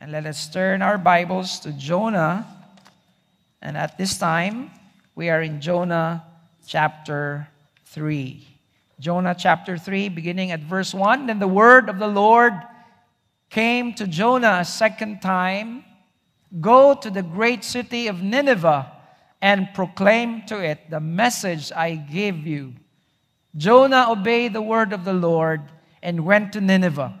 And let us turn our Bibles to Jonah. And at this time, we are in Jonah chapter 3. Jonah chapter 3, beginning at verse 1. Then the word of the Lord came to Jonah a second time Go to the great city of Nineveh and proclaim to it the message I gave you. Jonah obeyed the word of the Lord and went to Nineveh.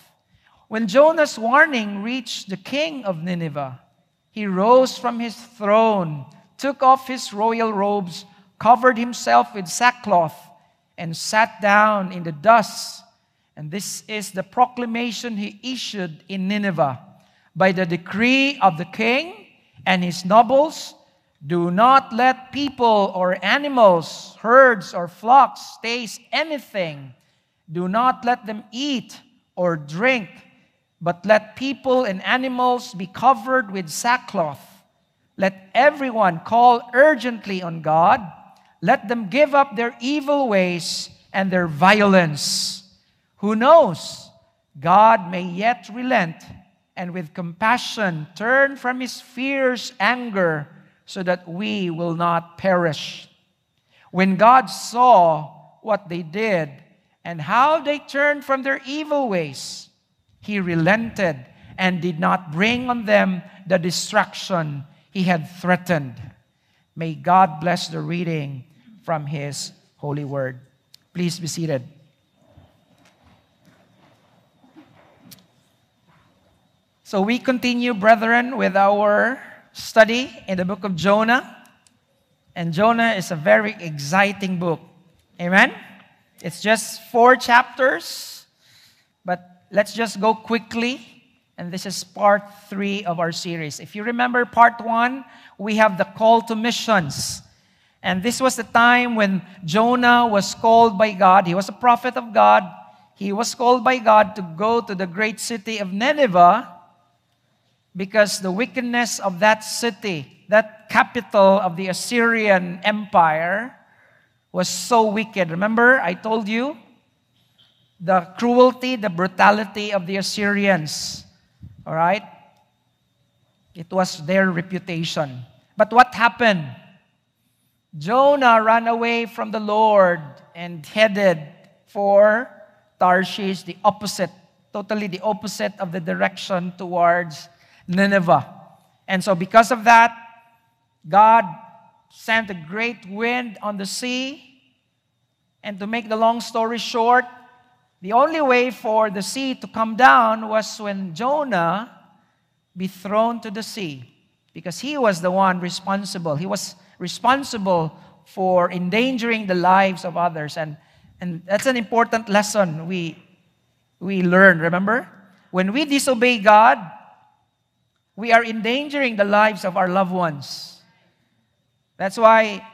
When Jonah's warning reached the king of Nineveh, he rose from his throne, took off his royal robes, covered himself with sackcloth, and sat down in the dust. And this is the proclamation he issued in Nineveh. By the decree of the king and his nobles, do not let people or animals, herds or flocks taste anything. Do not let them eat or drink but let people and animals be covered with sackcloth. Let everyone call urgently on God. Let them give up their evil ways and their violence. Who knows? God may yet relent and with compassion turn from his fierce anger so that we will not perish. When God saw what they did and how they turned from their evil ways, he relented and did not bring on them the destruction he had threatened. May God bless the reading from his holy word. Please be seated. So we continue, brethren, with our study in the book of Jonah. And Jonah is a very exciting book. Amen? It's just four chapters, but let's just go quickly. And this is part three of our series. If you remember part one, we have the call to missions. And this was the time when Jonah was called by God. He was a prophet of God. He was called by God to go to the great city of Nineveh because the wickedness of that city, that capital of the Assyrian Empire, was so wicked. Remember, I told you the cruelty, the brutality of the Assyrians. All right? It was their reputation. But what happened? Jonah ran away from the Lord and headed for Tarshish, the opposite, totally the opposite of the direction towards Nineveh. And so, because of that, God sent a great wind on the sea. And to make the long story short, the only way for the sea to come down was when Jonah be thrown to the sea because he was the one responsible. He was responsible for endangering the lives of others. And, and that's an important lesson we, we learn, remember? When we disobey God, we are endangering the lives of our loved ones. That's why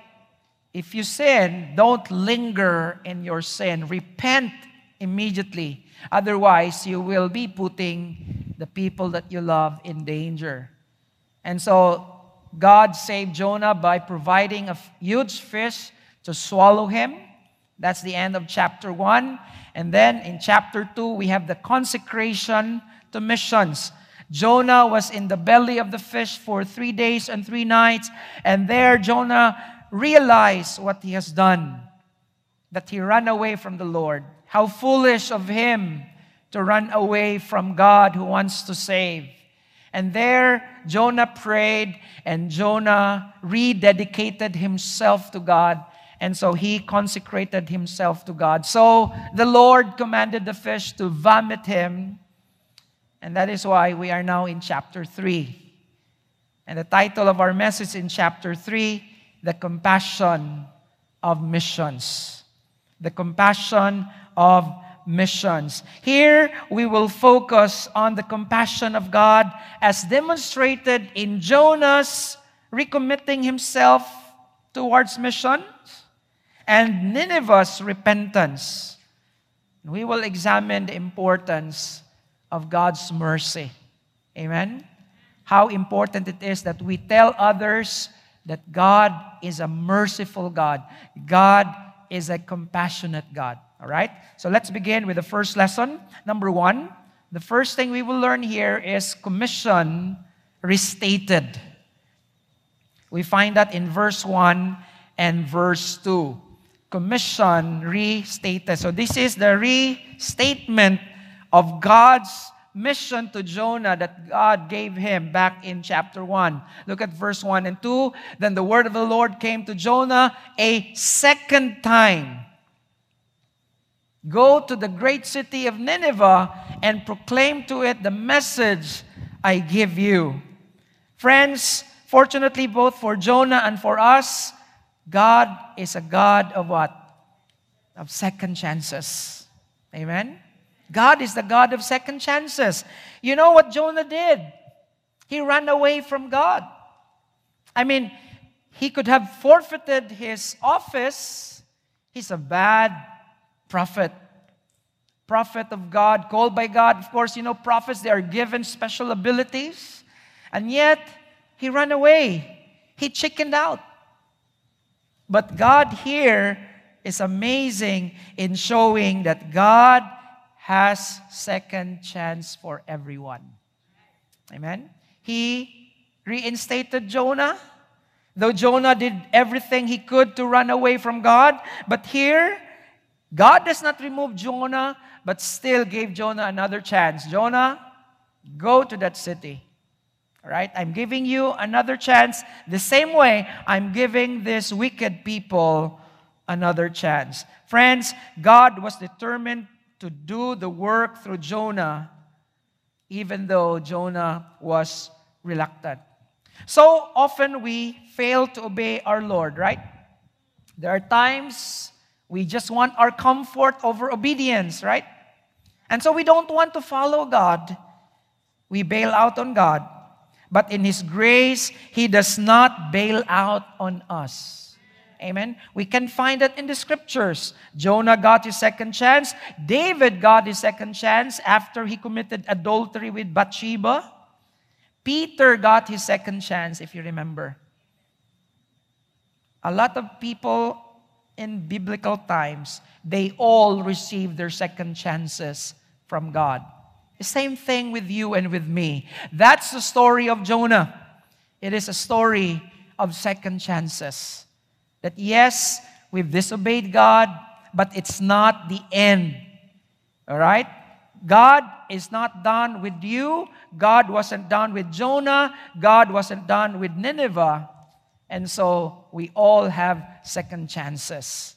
if you sin, don't linger in your sin. Repent immediately. Otherwise, you will be putting the people that you love in danger. And so, God saved Jonah by providing a huge fish to swallow him. That's the end of chapter 1. And then in chapter 2, we have the consecration to missions. Jonah was in the belly of the fish for three days and three nights. And there, Jonah realized what he has done that he ran away from the Lord. How foolish of him to run away from God who wants to save. And there, Jonah prayed, and Jonah rededicated himself to God. And so he consecrated himself to God. So the Lord commanded the fish to vomit him. And that is why we are now in chapter 3. And the title of our message in chapter 3 The Compassion of Missions. The Compassion of missions. Here, we will focus on the compassion of God as demonstrated in Jonah's recommitting himself towards missions and Nineveh's repentance. We will examine the importance of God's mercy. Amen? How important it is that we tell others that God is a merciful God. God is a compassionate God. All right? So let's begin with the first lesson. Number one, the first thing we will learn here is commission restated. We find that in verse 1 and verse 2. Commission restated. So this is the restatement of God's mission to Jonah that God gave him back in chapter 1. Look at verse 1 and 2. Then the word of the Lord came to Jonah a second time. Go to the great city of Nineveh and proclaim to it the message I give you. Friends, fortunately, both for Jonah and for us, God is a God of what? Of second chances. Amen? God is the God of second chances. You know what Jonah did? He ran away from God. I mean, he could have forfeited his office. He's a bad prophet. Prophet of God, called by God. Of course, you know, prophets, they are given special abilities. And yet, he ran away. He chickened out. But God here is amazing in showing that God has second chance for everyone. Amen. He reinstated Jonah. Though Jonah did everything he could to run away from God, but here God does not remove Jonah, but still gave Jonah another chance. Jonah, go to that city. Right? I'm giving you another chance. The same way I'm giving these wicked people another chance. Friends, God was determined to do the work through Jonah, even though Jonah was reluctant. So often we fail to obey our Lord, right? There are times we just want our comfort over obedience, right? And so we don't want to follow God. We bail out on God. But in His grace, He does not bail out on us. Amen. We can find that in the scriptures. Jonah got his second chance. David got his second chance after he committed adultery with Bathsheba. Peter got his second chance, if you remember. A lot of people in biblical times, they all received their second chances from God. The same thing with you and with me. That's the story of Jonah. It is a story of second chances. That yes, we've disobeyed God, but it's not the end. All right? God is not done with you. God wasn't done with Jonah. God wasn't done with Nineveh. And so we all have second chances.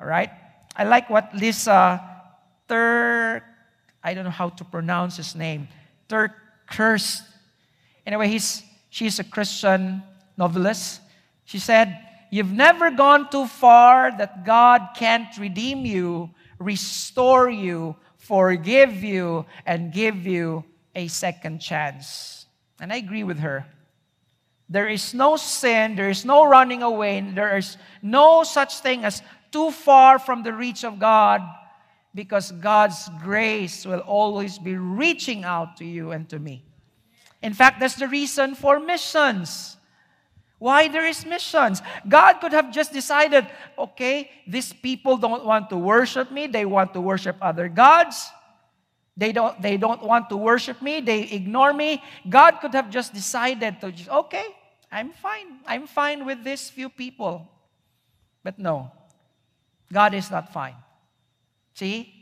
All right? I like what Lysa Tur, I don't know how to pronounce his name, Kurst. Anyway, he's, she's a Christian novelist. She said, You've never gone too far that God can't redeem you, restore you, forgive you, and give you a second chance. And I agree with her. There is no sin, there is no running away, there is no such thing as too far from the reach of God because God's grace will always be reaching out to you and to me. In fact, that's the reason for missions. Why there is missions? God could have just decided, okay, these people don't want to worship me, they want to worship other gods. They don't, they don't want to worship me, they ignore me. God could have just decided to just, okay, I'm fine. I'm fine with these few people. But no, God is not fine. See?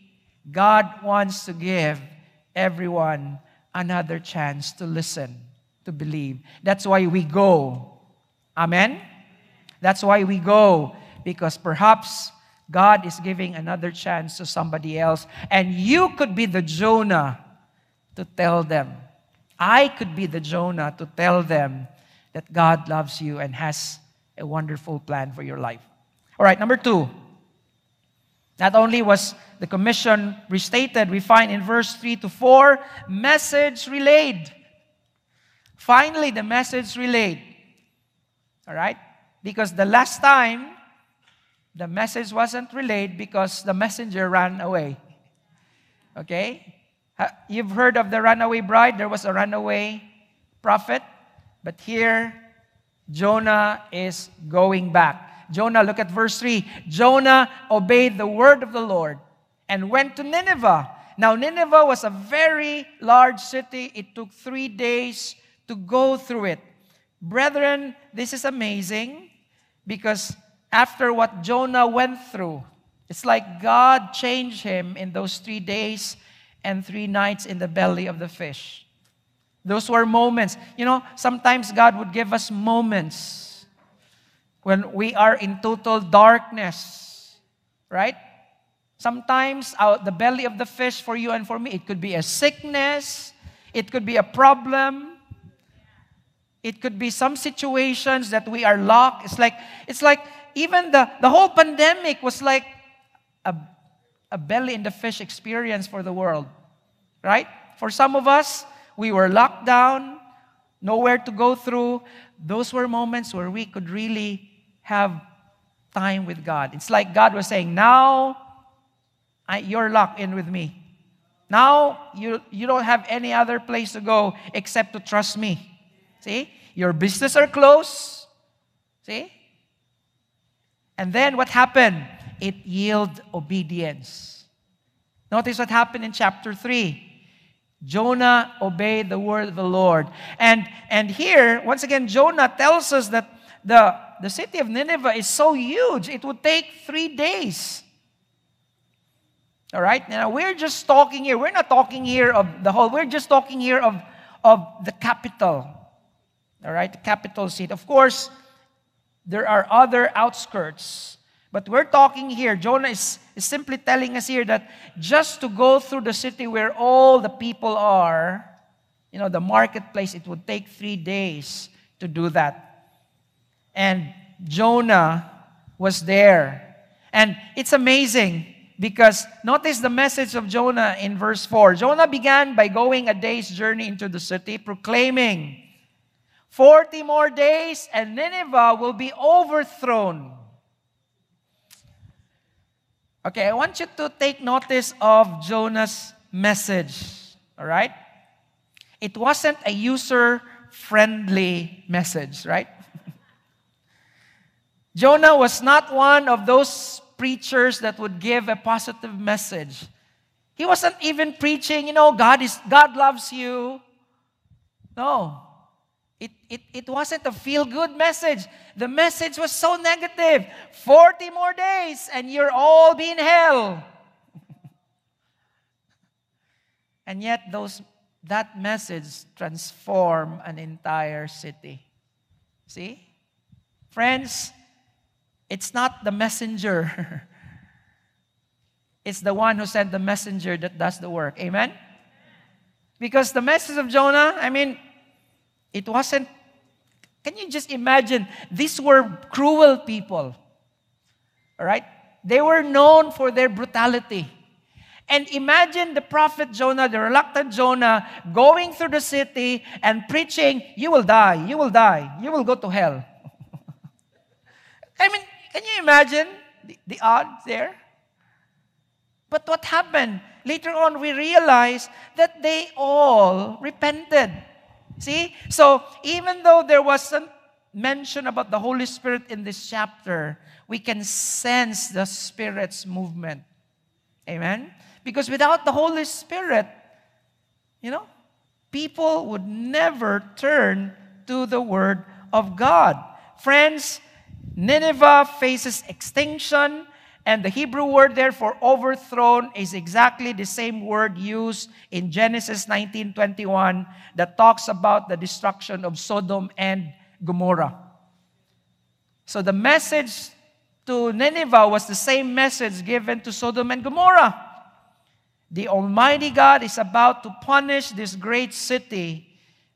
God wants to give everyone another chance to listen, to believe. That's why we go Amen? That's why we go, because perhaps God is giving another chance to somebody else, and you could be the Jonah to tell them. I could be the Jonah to tell them that God loves you and has a wonderful plan for your life. All right, number two. Not only was the commission restated, we find in verse 3 to 4, message relayed. Finally, the message relayed. All right? Because the last time, the message wasn't relayed because the messenger ran away. Okay? You've heard of the runaway bride. There was a runaway prophet. But here, Jonah is going back. Jonah, look at verse 3. Jonah obeyed the word of the Lord and went to Nineveh. Now, Nineveh was a very large city. It took three days to go through it. Brethren, this is amazing because after what Jonah went through, it's like God changed him in those three days and three nights in the belly of the fish. Those were moments. You know, sometimes God would give us moments when we are in total darkness, right? Sometimes out the belly of the fish for you and for me, it could be a sickness, it could be a problem, it could be some situations that we are locked. It's like it's like even the, the whole pandemic was like a, a belly in the fish experience for the world. Right? For some of us, we were locked down, nowhere to go through. Those were moments where we could really have time with God. It's like God was saying, Now I, you're locked in with me. Now you, you don't have any other place to go except to trust me. See? Your business are closed. See? And then what happened? It yielded obedience. Notice what happened in chapter 3. Jonah obeyed the word of the Lord. And, and here, once again, Jonah tells us that the, the city of Nineveh is so huge, it would take three days. All right? Now, we're just talking here. We're not talking here of the whole, we're just talking here of, of the capital. All right? The capital city. Of course, there are other outskirts. But we're talking here, Jonah is, is simply telling us here that just to go through the city where all the people are, you know, the marketplace, it would take three days to do that. And Jonah was there. And it's amazing because notice the message of Jonah in verse 4. Jonah began by going a day's journey into the city, proclaiming, 40 more days and Nineveh will be overthrown. Okay, I want you to take notice of Jonah's message. All right? It wasn't a user friendly message, right? Jonah was not one of those preachers that would give a positive message. He wasn't even preaching, you know, God is God loves you. No. It, it, it wasn't a feel good message. The message was so negative. 40 more days and you're all be in hell. and yet those that message transformed an entire city. See? Friends, it's not the messenger. it's the one who sent the messenger that does the work. Amen? Because the message of Jonah, I mean, it wasn't, can you just imagine? These were cruel people. All right? They were known for their brutality. And imagine the prophet Jonah, the reluctant Jonah, going through the city and preaching, You will die, you will die, you will go to hell. I mean, can you imagine the, the odds there? But what happened? Later on, we realized that they all repented. See? So, even though there wasn't mention about the Holy Spirit in this chapter, we can sense the Spirit's movement. Amen? Because without the Holy Spirit, you know, people would never turn to the Word of God. Friends, Nineveh faces extinction and the Hebrew word there for overthrown is exactly the same word used in Genesis 19:21 that talks about the destruction of Sodom and Gomorrah. So the message to Nineveh was the same message given to Sodom and Gomorrah. The Almighty God is about to punish this great city.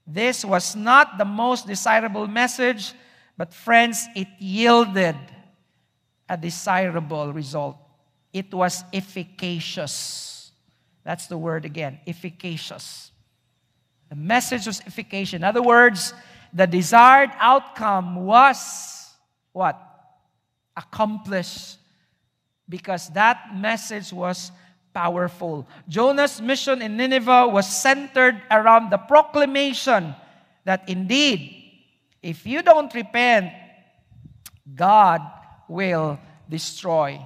This was not the most desirable message, but friends, it yielded a desirable result. it was efficacious. That's the word again efficacious. The message was efficacious. In other words, the desired outcome was what? Accomplished because that message was powerful. Jonah's mission in Nineveh was centered around the proclamation that indeed, if you don't repent, God will destroy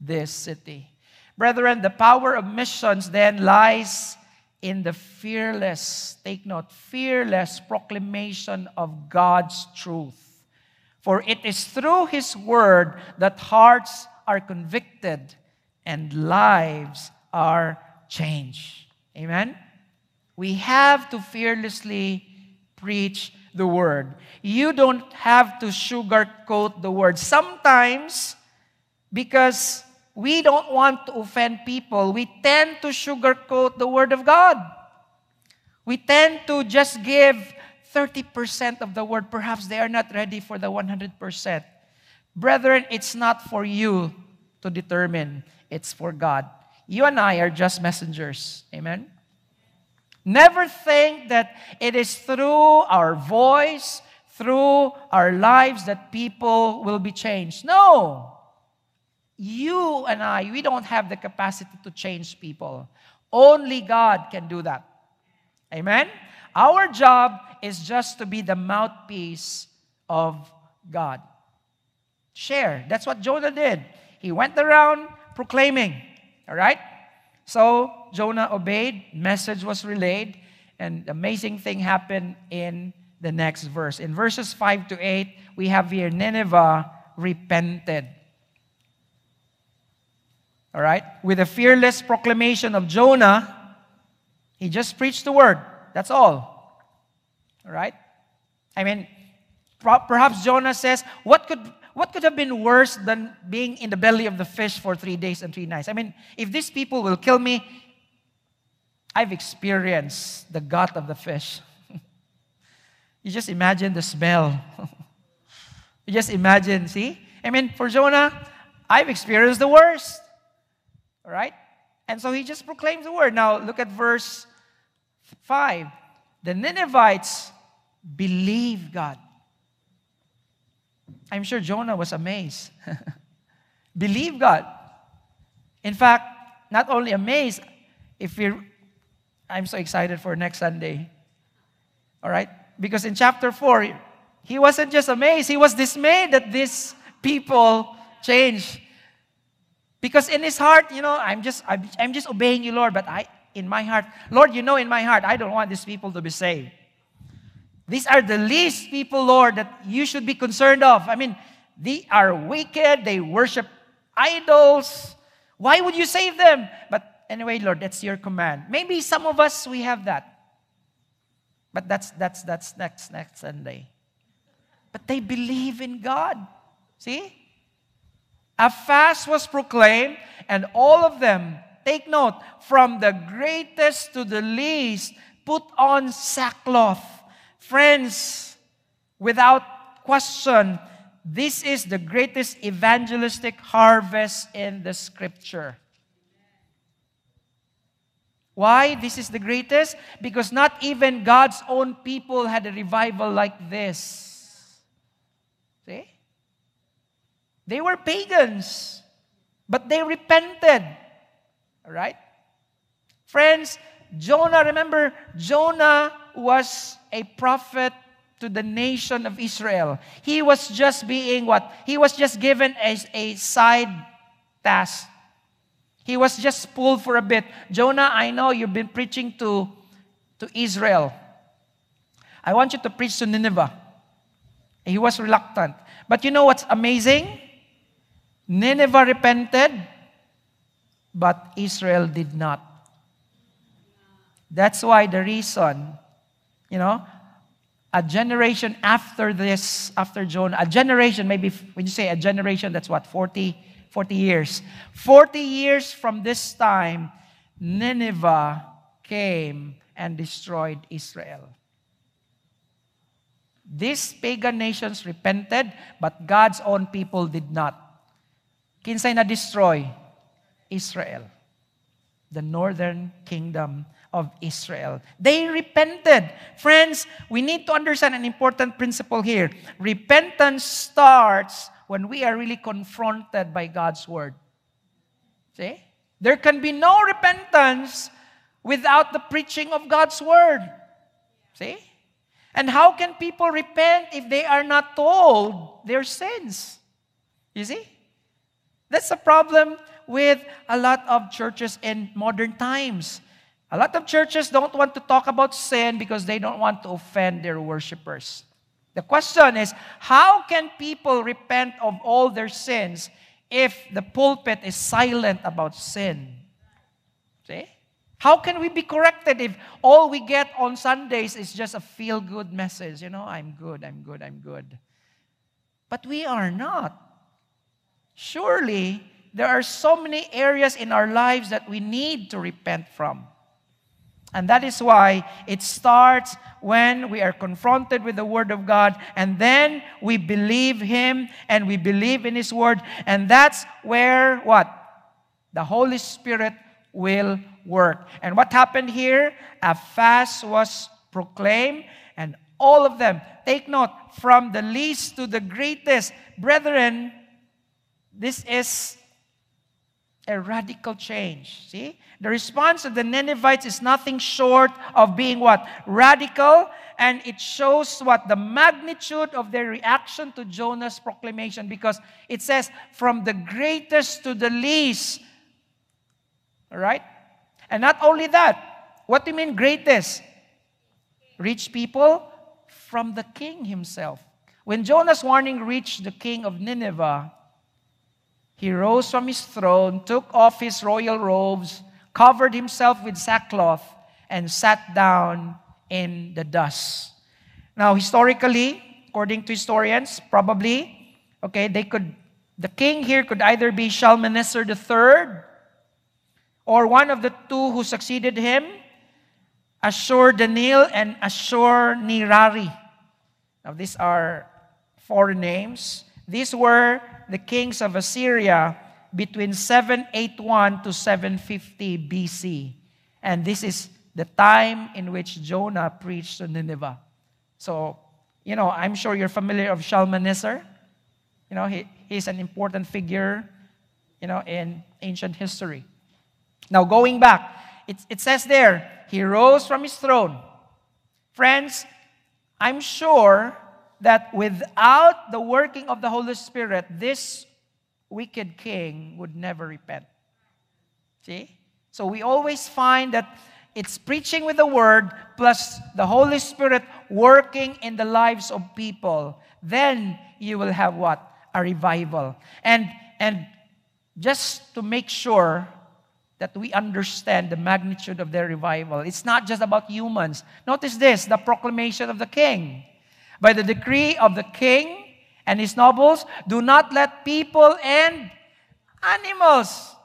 this city. Brethren, the power of missions then lies in the fearless, take note, fearless proclamation of God's truth. For it is through His word that hearts are convicted and lives are changed. Amen? We have to fearlessly preach the word. You don't have to sugarcoat the word. Sometimes, because we don't want to offend people, we tend to sugarcoat the Word of God. We tend to just give 30% of the Word. Perhaps they are not ready for the 100%. Brethren, it's not for you to determine, it's for God. You and I are just messengers. Amen? Never think that it is through our voice, through our lives, that people will be changed. No you and I, we don't have the capacity to change people. Only God can do that. Amen? Our job is just to be the mouthpiece of God. Share. That's what Jonah did. He went around proclaiming. All right? So Jonah obeyed, message was relayed, and amazing thing happened in the next verse. In verses 5 to 8, we have here Nineveh repented. All right? With a fearless proclamation of Jonah, he just preached the word. That's all. All right? I mean, perhaps Jonah says, what could, what could have been worse than being in the belly of the fish for three days and three nights? I mean, if these people will kill me, I've experienced the gut of the fish. you just imagine the smell. you just imagine, see? I mean, for Jonah, I've experienced the worst. All right? And so he just proclaims the word. Now look at verse 5. The Ninevites believe God. I'm sure Jonah was amazed. believe God. In fact, not only amazed, if you I'm so excited for next Sunday. All right? Because in chapter 4, he wasn't just amazed, he was dismayed that these people changed. Because in his heart, you know, I'm just, I'm, I'm just obeying you, Lord, but I, in my heart, Lord, you know in my heart, I don't want these people to be saved. These are the least people, Lord, that you should be concerned of. I mean, they are wicked, they worship idols. Why would you save them? But anyway, Lord, that's your command. Maybe some of us we have that. But that's that's that's next next Sunday. But they believe in God. See? A fast was proclaimed, and all of them, take note, from the greatest to the least, put on sackcloth. Friends, without question, this is the greatest evangelistic harvest in the scripture. Why this is the greatest? Because not even God's own people had a revival like this. See? They were pagans, but they repented. All right? Friends, Jonah, remember, Jonah was a prophet to the nation of Israel. He was just being what? He was just given a, a side task. He was just pulled for a bit. Jonah, I know you've been preaching to, to Israel. I want you to preach to Nineveh. He was reluctant. But you know what's amazing? Nineveh repented, but Israel did not. That's why the reason, you know, a generation after this, after Jonah, a generation, maybe when you say a generation, that's what, 40, 40 years. 40 years from this time, Nineveh came and destroyed Israel. These pagan nations repented, but God's own people did not. Kinsay na destroy? Israel, the northern kingdom of Israel. They repented. Friends, we need to understand an important principle here. Repentance starts when we are really confronted by God's word. See? There can be no repentance without the preaching of God's word. See? And how can people repent if they are not told their sins? You see? That's a problem with a lot of churches in modern times. A lot of churches don't want to talk about sin because they don't want to offend their worshipers. The question is how can people repent of all their sins if the pulpit is silent about sin? See? How can we be corrected if all we get on Sundays is just a feel good message? You know, I'm good, I'm good, I'm good. But we are not. Surely, there are so many areas in our lives that we need to repent from. And that is why it starts when we are confronted with the Word of God, and then we believe Him and we believe in His Word. And that's where what? The Holy Spirit will work. And what happened here? A fast was proclaimed, and all of them, take note, from the least to the greatest. Brethren, this is a radical change. See? The response of the Ninevites is nothing short of being what? Radical. And it shows what? The magnitude of their reaction to Jonah's proclamation because it says, from the greatest to the least. All right? And not only that, what do you mean greatest? Rich people from the king himself. When Jonah's warning reached the king of Nineveh, he rose from his throne, took off his royal robes, covered himself with sackcloth, and sat down in the dust. Now, historically, according to historians, probably, okay, they could, the king here could either be Shalmaneser III or one of the two who succeeded him, Ashur Danil and Ashur Nirari. Now, these are foreign names. These were the kings of Assyria between 781 to 750 BC. And this is the time in which Jonah preached to Nineveh. So, you know, I'm sure you're familiar of Shalmaneser. You know, he, he's an important figure, you know, in ancient history. Now, going back, it, it says there, he rose from his throne. Friends, I'm sure that without the working of the Holy Spirit, this wicked king would never repent. See? So we always find that it's preaching with the word plus the Holy Spirit working in the lives of people. Then you will have what? A revival. And and just to make sure that we understand the magnitude of their revival. It's not just about humans. Notice this the proclamation of the king. By the decree of the king and his nobles, do not let people and animals.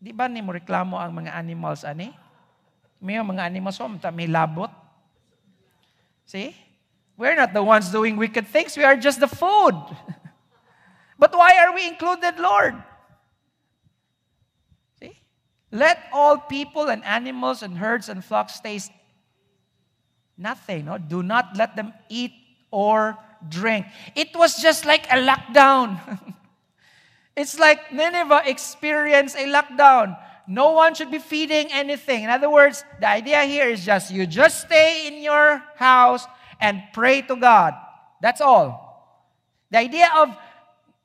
Di ba ni mo reklamo ang mga animals, ani? May mga animals, oh, may labot. See? We're not the ones doing wicked things. We are just the food. but why are we included, Lord? See? Let all people and animals and herds and flocks taste nothing. No? Do not let them eat or drink. It was just like a lockdown. it's like Nineveh experienced a lockdown. No one should be feeding anything. In other words, the idea here is just you just stay in your house and pray to God. That's all. The idea of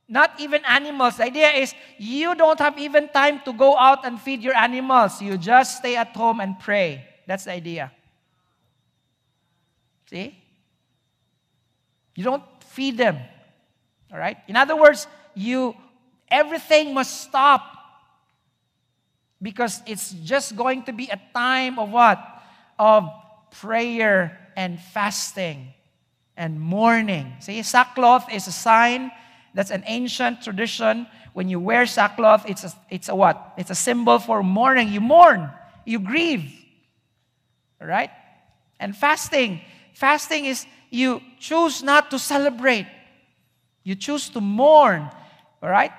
not even animals. The idea is you don't have even time to go out and feed your animals. You just stay at home and pray. That's the idea. See? You don't feed them. All right? In other words, you everything must stop because it's just going to be a time of what? Of prayer and fasting and mourning. See, sackcloth is a sign that's an ancient tradition. When you wear sackcloth, it's a, it's a what? It's a symbol for mourning. You mourn, you grieve. All right? And fasting. Fasting is you choose not to celebrate, you choose to mourn. All right?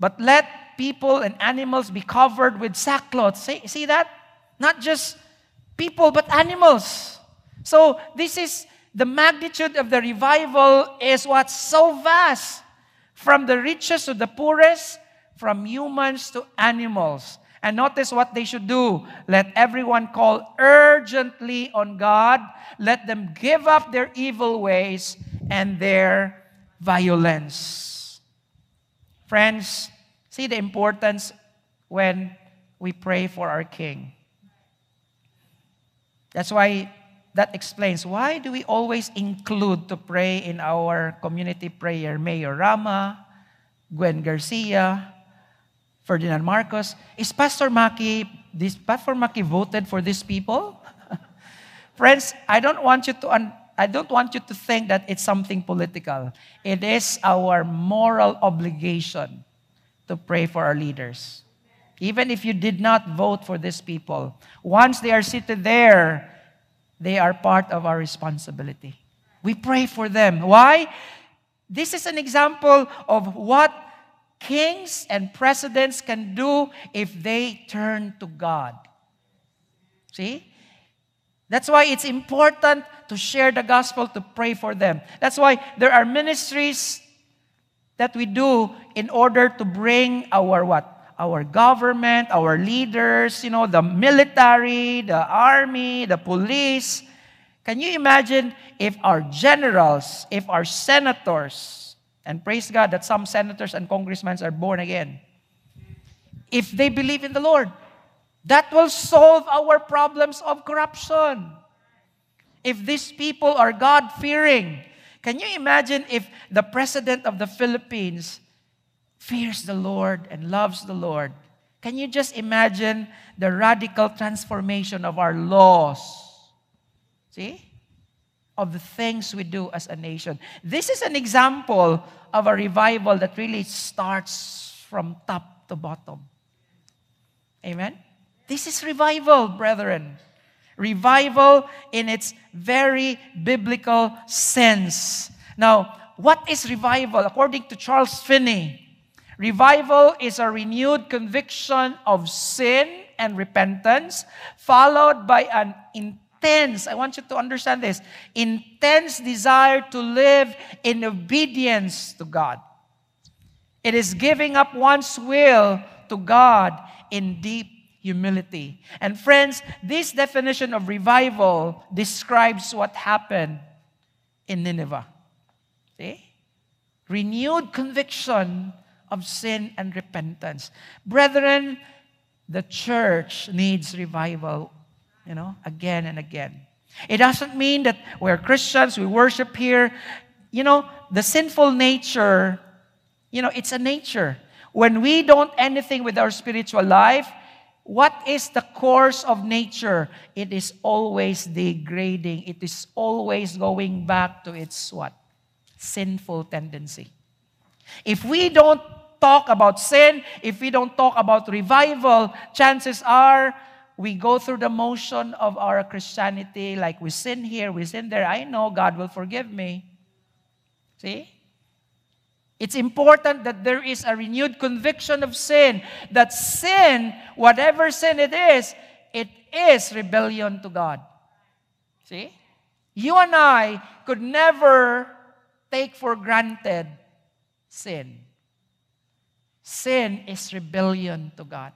But let people and animals be covered with sackcloth. See, see that? Not just people, but animals. So this is the magnitude of the revival is what's so vast. From the richest to the poorest, from humans to animals. And notice what they should do. Let everyone call urgently on God. Let them give up their evil ways and their violence. Friends, see the importance when we pray for our King. That's why that explains why do we always include to pray in our community prayer Mayor Rama, Gwen Garcia, Ferdinand Marcos. Is Pastor Maki, this Pastor Maki voted for these people? Friends, I don't want you to un- I don't want you to think that it's something political. It is our moral obligation to pray for our leaders. Even if you did not vote for these people, once they are seated there, they are part of our responsibility. We pray for them. Why? This is an example of what kings and presidents can do if they turn to God. See? That's why it's important to share the gospel, to pray for them. That's why there are ministries that we do in order to bring our what? Our government, our leaders, you know, the military, the army, the police. Can you imagine if our generals, if our senators, and praise God that some senators and congressmen are born again. If they believe in the Lord, that will solve our problems of corruption. If these people are God fearing, can you imagine if the president of the Philippines fears the Lord and loves the Lord? Can you just imagine the radical transformation of our laws? See? Of the things we do as a nation. This is an example of a revival that really starts from top to bottom. Amen? This is revival, brethren. Revival in its very biblical sense. Now, what is revival? According to Charles Finney, revival is a renewed conviction of sin and repentance, followed by an intense, I want you to understand this, intense desire to live in obedience to God. It is giving up one's will to God in deep humility. And friends, this definition of revival describes what happened in Nineveh. See? Renewed conviction of sin and repentance. Brethren, the church needs revival you know, again and again. It doesn't mean that we're Christians, we worship here. You know, the sinful nature, you know, it's a nature. When we don't anything with our spiritual life, what is the course of nature? It is always degrading. It is always going back to its what? Sinful tendency. If we don't talk about sin, if we don't talk about revival, chances are we go through the motion of our Christianity, like we sin here, we sin there. I know God will forgive me. See? It's important that there is a renewed conviction of sin. That sin, whatever sin it is, it is rebellion to God. See? You and I could never take for granted sin. Sin is rebellion to God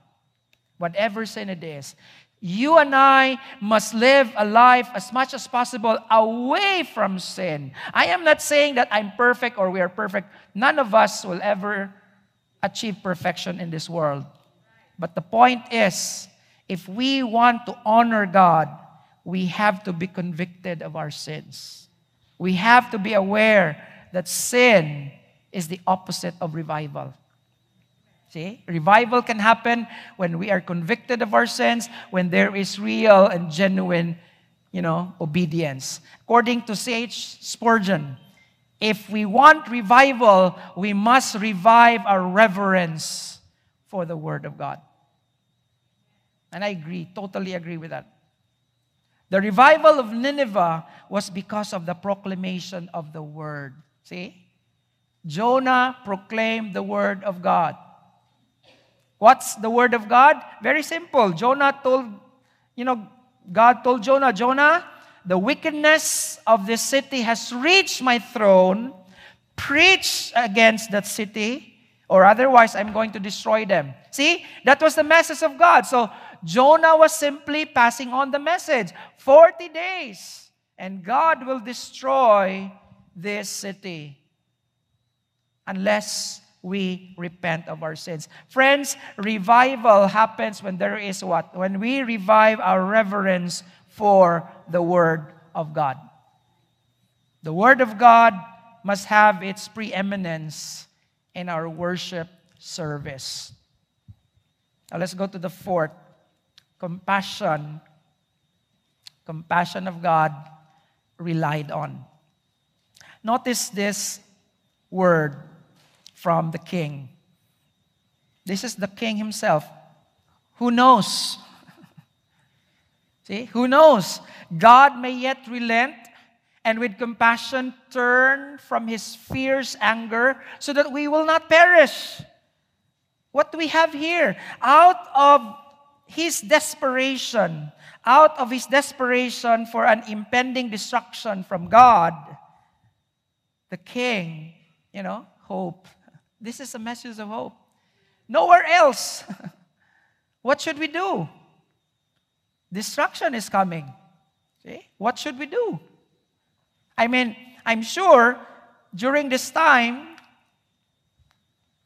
whatever sin it is. You and I must live a life as much as possible away from sin. I am not saying that I'm perfect or we are perfect. None of us will ever achieve perfection in this world. But the point is, if we want to honor God, we have to be convicted of our sins. We have to be aware that sin is the opposite of revival. See? Revival can happen when we are convicted of our sins, when there is real and genuine, you know, obedience. According to C.H. Spurgeon, if we want revival, we must revive our reverence for the Word of God. And I agree, totally agree with that. The revival of Nineveh was because of the proclamation of the Word. See? Jonah proclaimed the Word of God. What's the word of God? Very simple. Jonah told, you know, God told Jonah, Jonah, the wickedness of this city has reached my throne. Preach against that city, or otherwise I'm going to destroy them. See, that was the message of God. So Jonah was simply passing on the message 40 days, and God will destroy this city unless we repent of our sins. Friends, revival happens when there is what? When we revive our reverence for the Word of God. The Word of God must have its preeminence in our worship service. Now let's go to the fourth compassion. Compassion of God relied on. Notice this word from the king. This is the king himself. Who knows? See, who knows? God may yet relent and with compassion turn from his fierce anger so that we will not perish. What do we have here? Out of his desperation, out of his desperation for an impending destruction from God, the king, you know, hope. This is a message of hope. Nowhere else. what should we do? Destruction is coming. See? What should we do? I mean, I'm sure during this time,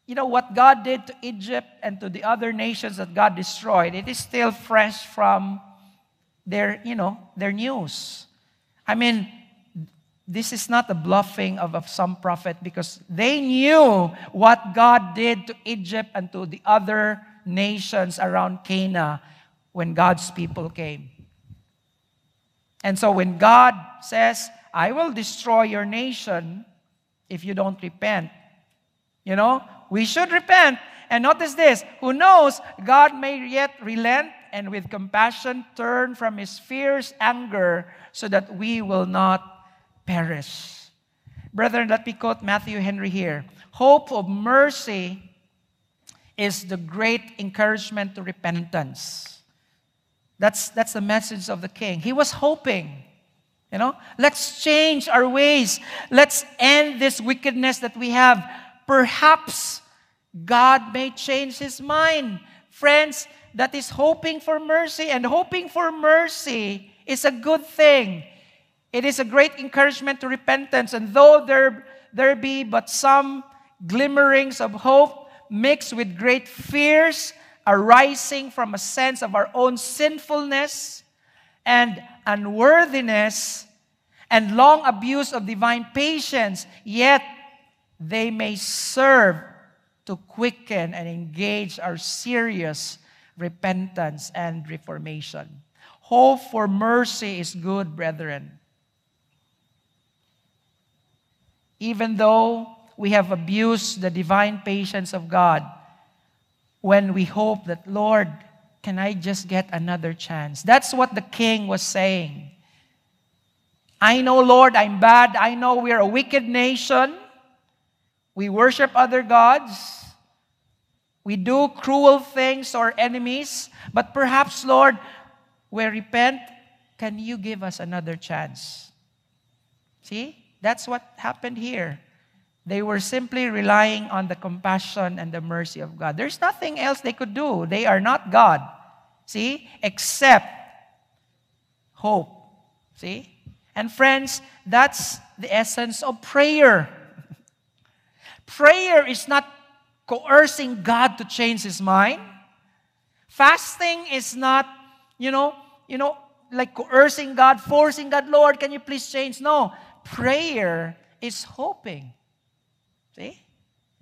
you know, what God did to Egypt and to the other nations that God destroyed, it is still fresh from their, you know, their news. I mean, this is not a bluffing of, of some prophet because they knew what God did to Egypt and to the other nations around Canaan when God's people came. And so when God says, I will destroy your nation if you don't repent, you know, we should repent. And notice this who knows God may yet relent and with compassion turn from his fierce anger so that we will not perish. Brethren, let me quote Matthew Henry here. Hope of mercy is the great encouragement to repentance. That's, that's the message of the king. He was hoping, you know, let's change our ways. Let's end this wickedness that we have. Perhaps God may change his mind. Friends, that is hoping for mercy, and hoping for mercy is a good thing. It is a great encouragement to repentance, and though there, there be but some glimmerings of hope mixed with great fears, arising from a sense of our own sinfulness and unworthiness and long abuse of divine patience, yet they may serve to quicken and engage our serious repentance and reformation. Hope for mercy is good, brethren. Even though we have abused the divine patience of God, when we hope that, Lord, can I just get another chance? That's what the king was saying. I know, Lord, I'm bad. I know we're a wicked nation. We worship other gods. We do cruel things to our enemies. But perhaps, Lord, we repent. Can you give us another chance? See? That's what happened here. They were simply relying on the compassion and the mercy of God. There's nothing else they could do. They are not God. See? Except hope. See? And friends, that's the essence of prayer. prayer is not coercing God to change his mind. Fasting is not, you know, you know, like coercing God, forcing God, Lord, can you please change? No. Prayer is hoping. See?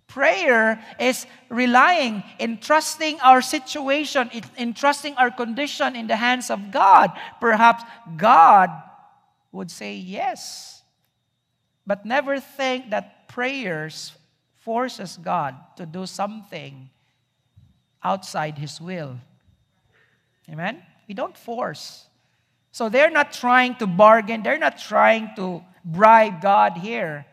Prayer is relying, entrusting our situation, entrusting our condition in the hands of God. Perhaps God would say yes. But never think that prayers forces God to do something outside His will. Amen? We don't force. So they're not trying to bargain, they're not trying to bribe God here.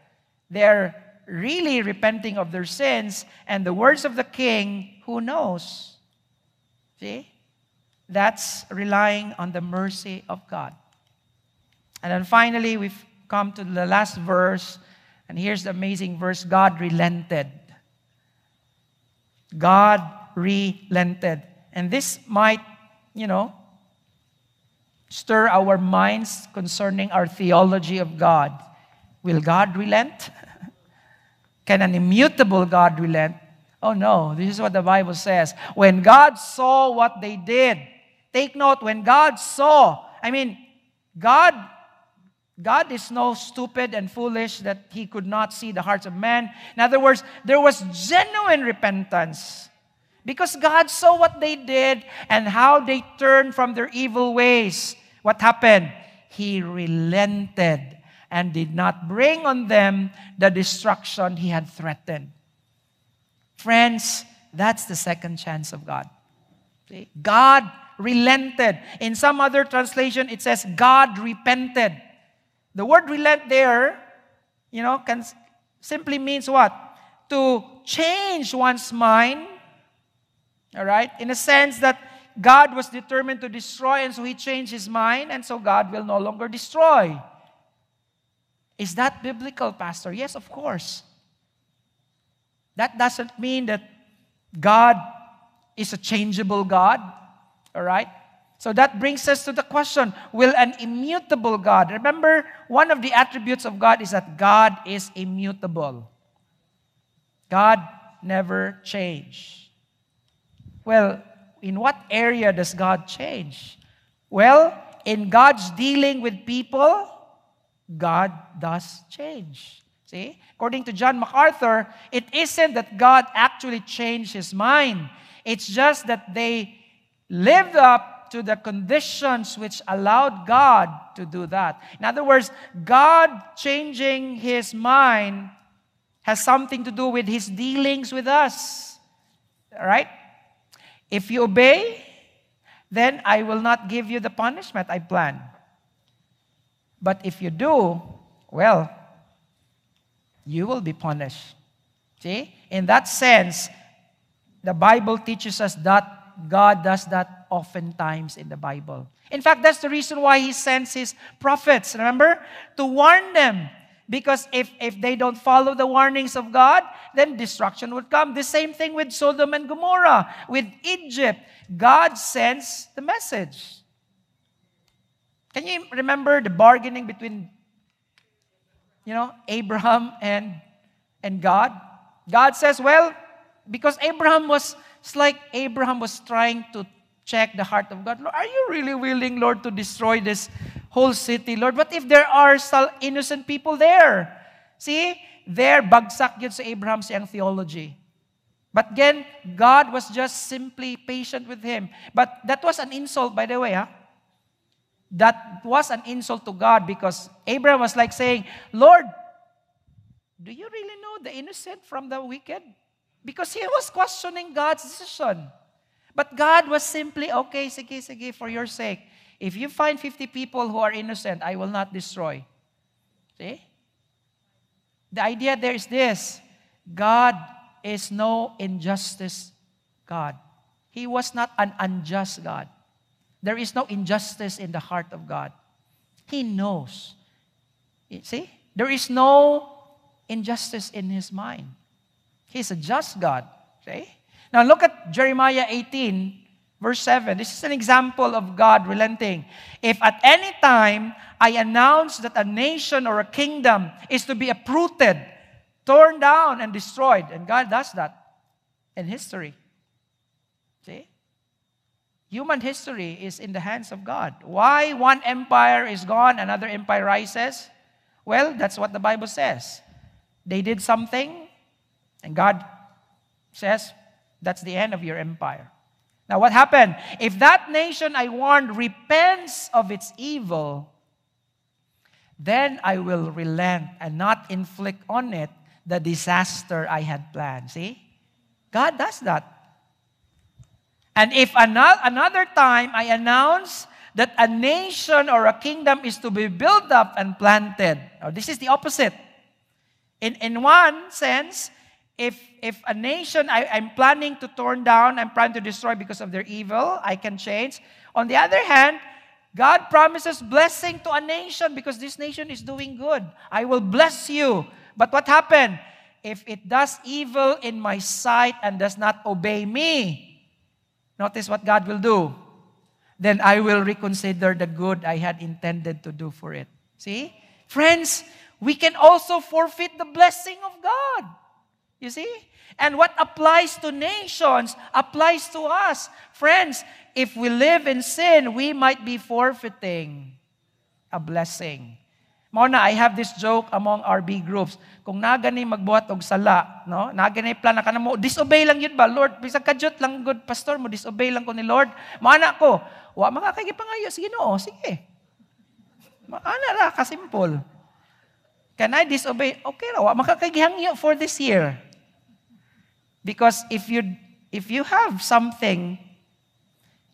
They're really repenting of their sins, and the words of the king, who knows? See? That's relying on the mercy of God. And then finally, we've come to the last verse. And here's the amazing verse God relented. God relented. And this might, you know, stir our minds concerning our theology of God. Will God relent? Can an immutable God relent? Oh no, this is what the Bible says. When God saw what they did, take note, when God saw, I mean, God God is no stupid and foolish that he could not see the hearts of men. In other words, there was genuine repentance because God saw what they did and how they turned from their evil ways. What happened? He relented and did not bring on them the destruction he had threatened. Friends, that's the second chance of God. God relented. In some other translation, it says God repented. The word relent there, you know, can simply means what? To change one's mind. All right? In a sense that God was determined to destroy, and so he changed his mind, and so God will no longer destroy. Is that biblical, Pastor? Yes, of course. That doesn't mean that God is a changeable God. All right? So that brings us to the question Will an immutable God, remember, one of the attributes of God is that God is immutable. God never change. Well, in what area does God change? Well, in God's dealing with people, God does change. See? According to John MacArthur, it isn't that God actually changed his mind. It's just that they lived up to the conditions which allowed God to do that. In other words, God changing his mind has something to do with his dealings with us. Right? If you obey, then I will not give you the punishment I plan. But if you do, well, you will be punished. See? In that sense, the Bible teaches us that God does that oftentimes in the Bible. In fact, that's the reason why He sends His prophets, remember? To warn them. Because if, if they don't follow the warnings of God, then destruction would come. The same thing with Sodom and Gomorrah, with Egypt. God sends the message. Can you remember the bargaining between, you know, Abraham and, and God? God says, well, because Abraham was, it's like Abraham was trying to check the heart of God. Lord, are you really willing, Lord, to destroy this whole city, Lord? What if there are still innocent people there? See, there, bagsak yun sa Abraham's young theology. But again, God was just simply patient with him. But that was an insult, by the way, huh? That was an insult to God because Abraham was like saying, Lord, do you really know the innocent from the wicked? Because he was questioning God's decision. But God was simply, okay, sige, sige, for your sake. If you find 50 people who are innocent, I will not destroy. See? The idea there is this God is no injustice God. He was not an unjust God. There is no injustice in the heart of God. He knows. See? There is no injustice in his mind. He's a just God. See? Now look at Jeremiah 18, verse 7. This is an example of God relenting. If at any time I announce that a nation or a kingdom is to be uprooted, torn down, and destroyed, and God does that in history. See? Human history is in the hands of God. Why one empire is gone, another empire rises? Well, that's what the Bible says. They did something, and God says, that's the end of your empire. Now, what happened? If that nation I warned repents of its evil, then I will relent and not inflict on it the disaster I had planned. See? God does that. And if another time I announce that a nation or a kingdom is to be built up and planted, or this is the opposite. In, in one sense, if, if a nation I, I'm planning to turn down, I'm planning to destroy because of their evil, I can change. On the other hand, God promises blessing to a nation because this nation is doing good. I will bless you. But what happened? If it does evil in my sight and does not obey me, notice what God will do. Then I will reconsider the good I had intended to do for it. See? Friends, we can also forfeit the blessing of God. You see? And what applies to nations applies to us. Friends, if we live in sin, we might be forfeiting a blessing. Mao na, I have this joke among our B groups. Kung nagani magbuhat og sala, no? Nagani plan na kanamo, disobey lang yun ba? Lord, bisag kadyot lang good pastor mo, disobey lang ko ni Lord. Maana ko, wa kay sige no, oh, sige. Maana ra ka. Can I disobey? Okay ra, wa makakagihangyo for this year. Because if you if you have something,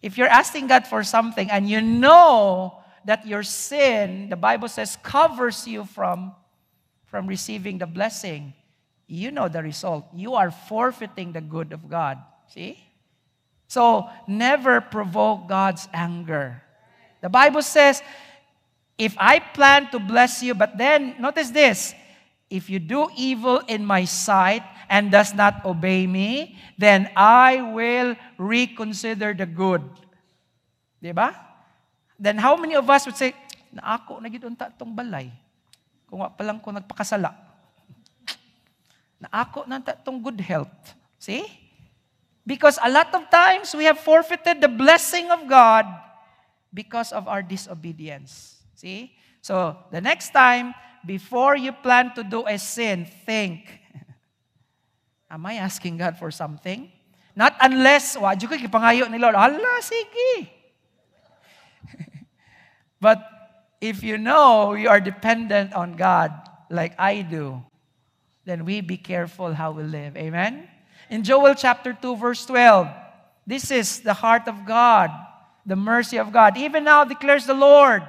if you're asking God for something and you know that your sin, the Bible says, covers you from, from receiving the blessing, you know the result. You are forfeiting the good of God. See? So never provoke God's anger. The Bible says, if I plan to bless you, but then notice this if you do evil in my sight and does not obey me, then I will reconsider the good. Diba? Then how many of us would say, na ako unta tong balay. Kung wa pa lang ko nagpakasala. Na ako na tong good health. See? Because a lot of times we have forfeited the blessing of God because of our disobedience. See? So the next time before you plan to do a sin, think, am I asking God for something? Not unless, wa ko kipangayo ni Lord, Allah, sige. but if you know you are dependent on God, like I do, then we be careful how we live. Amen? In Joel chapter 2, verse 12, this is the heart of God, the mercy of God. Even now declares the Lord,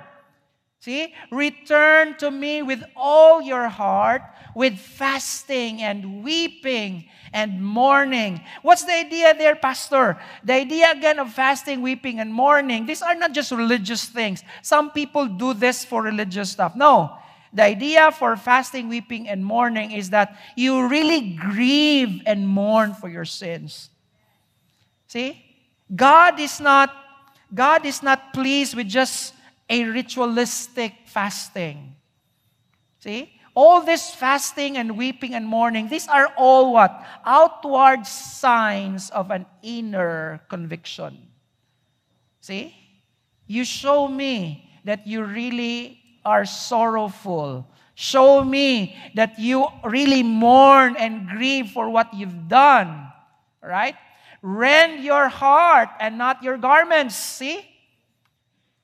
See? Return to me with all your heart, with fasting and weeping and mourning. What's the idea there, Pastor? The idea again of fasting, weeping, and mourning, these are not just religious things. Some people do this for religious stuff. No. The idea for fasting, weeping, and mourning is that you really grieve and mourn for your sins. See? God is not God is not pleased with just a ritualistic fasting. See? All this fasting and weeping and mourning, these are all what? Outward signs of an inner conviction. See? You show me that you really are sorrowful. Show me that you really mourn and grieve for what you've done. Right? Rend your heart and not your garments. See?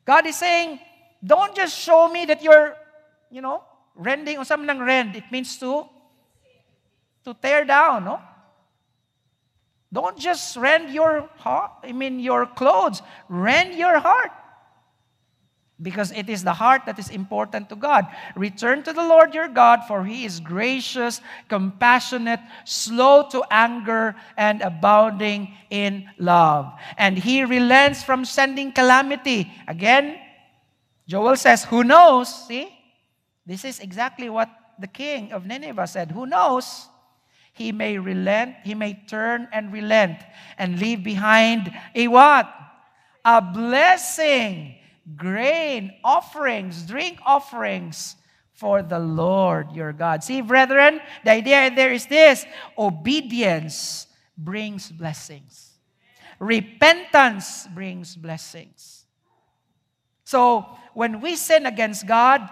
God is saying, don't just show me that you're, you know, rending. Usam ng rend, it means to, to tear down, no? Don't just rend your heart, I mean your clothes. Rend your heart. Because it is the heart that is important to God. Return to the Lord your God, for he is gracious, compassionate, slow to anger, and abounding in love. And he relents from sending calamity. Again, Joel says, Who knows? See? This is exactly what the king of Nineveh said. Who knows? He may relent, he may turn and relent and leave behind a what? A blessing grain offerings, drink offerings for the Lord your God. See, brethren, the idea there is this obedience brings blessings, repentance brings blessings. So, when we sin against God,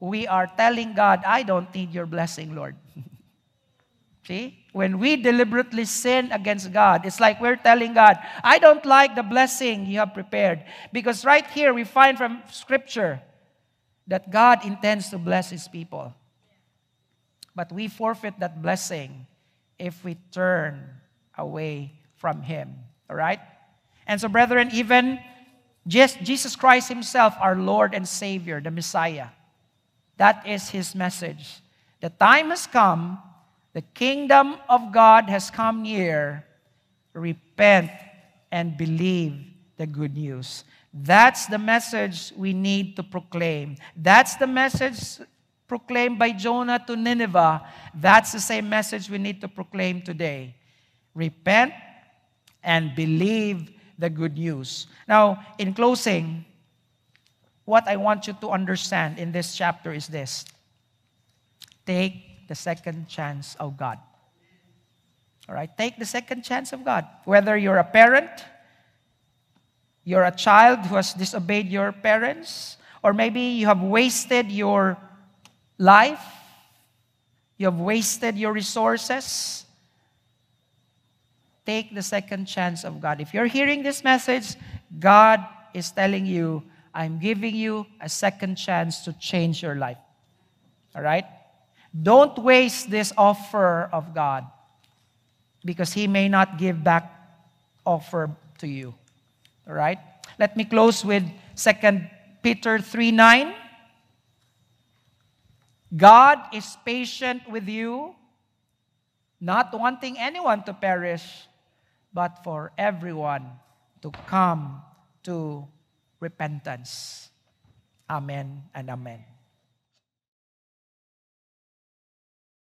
we are telling God, I don't need your blessing, Lord. See? When we deliberately sin against God, it's like we're telling God, I don't like the blessing you have prepared. Because right here we find from Scripture that God intends to bless His people. But we forfeit that blessing if we turn away from Him. All right? And so, brethren, even Jesus Christ Himself, our Lord and Savior, the Messiah, that is His message. The time has come The kingdom of God has come near. Repent and believe the good news. That's the message we need to proclaim. That's the message proclaimed by Jonah to Nineveh. That's the same message we need to proclaim today. Repent and believe the good news. Now, in closing, what I want you to understand in this chapter is this take the second chance of God. All right, take the second chance of God. Whether you're a parent, you're a child who has disobeyed your parents, or maybe you have wasted your life, you have wasted your resources. Take the second chance of God. If you're hearing this message, God is telling you, I'm giving you a second chance to change your life. All right? Don't waste this offer of God because He may not give back offer to you. All right? Let me close with 2 Peter 3 9. God is patient with you, not wanting anyone to perish, but for everyone to come to repentance. Amen and amen.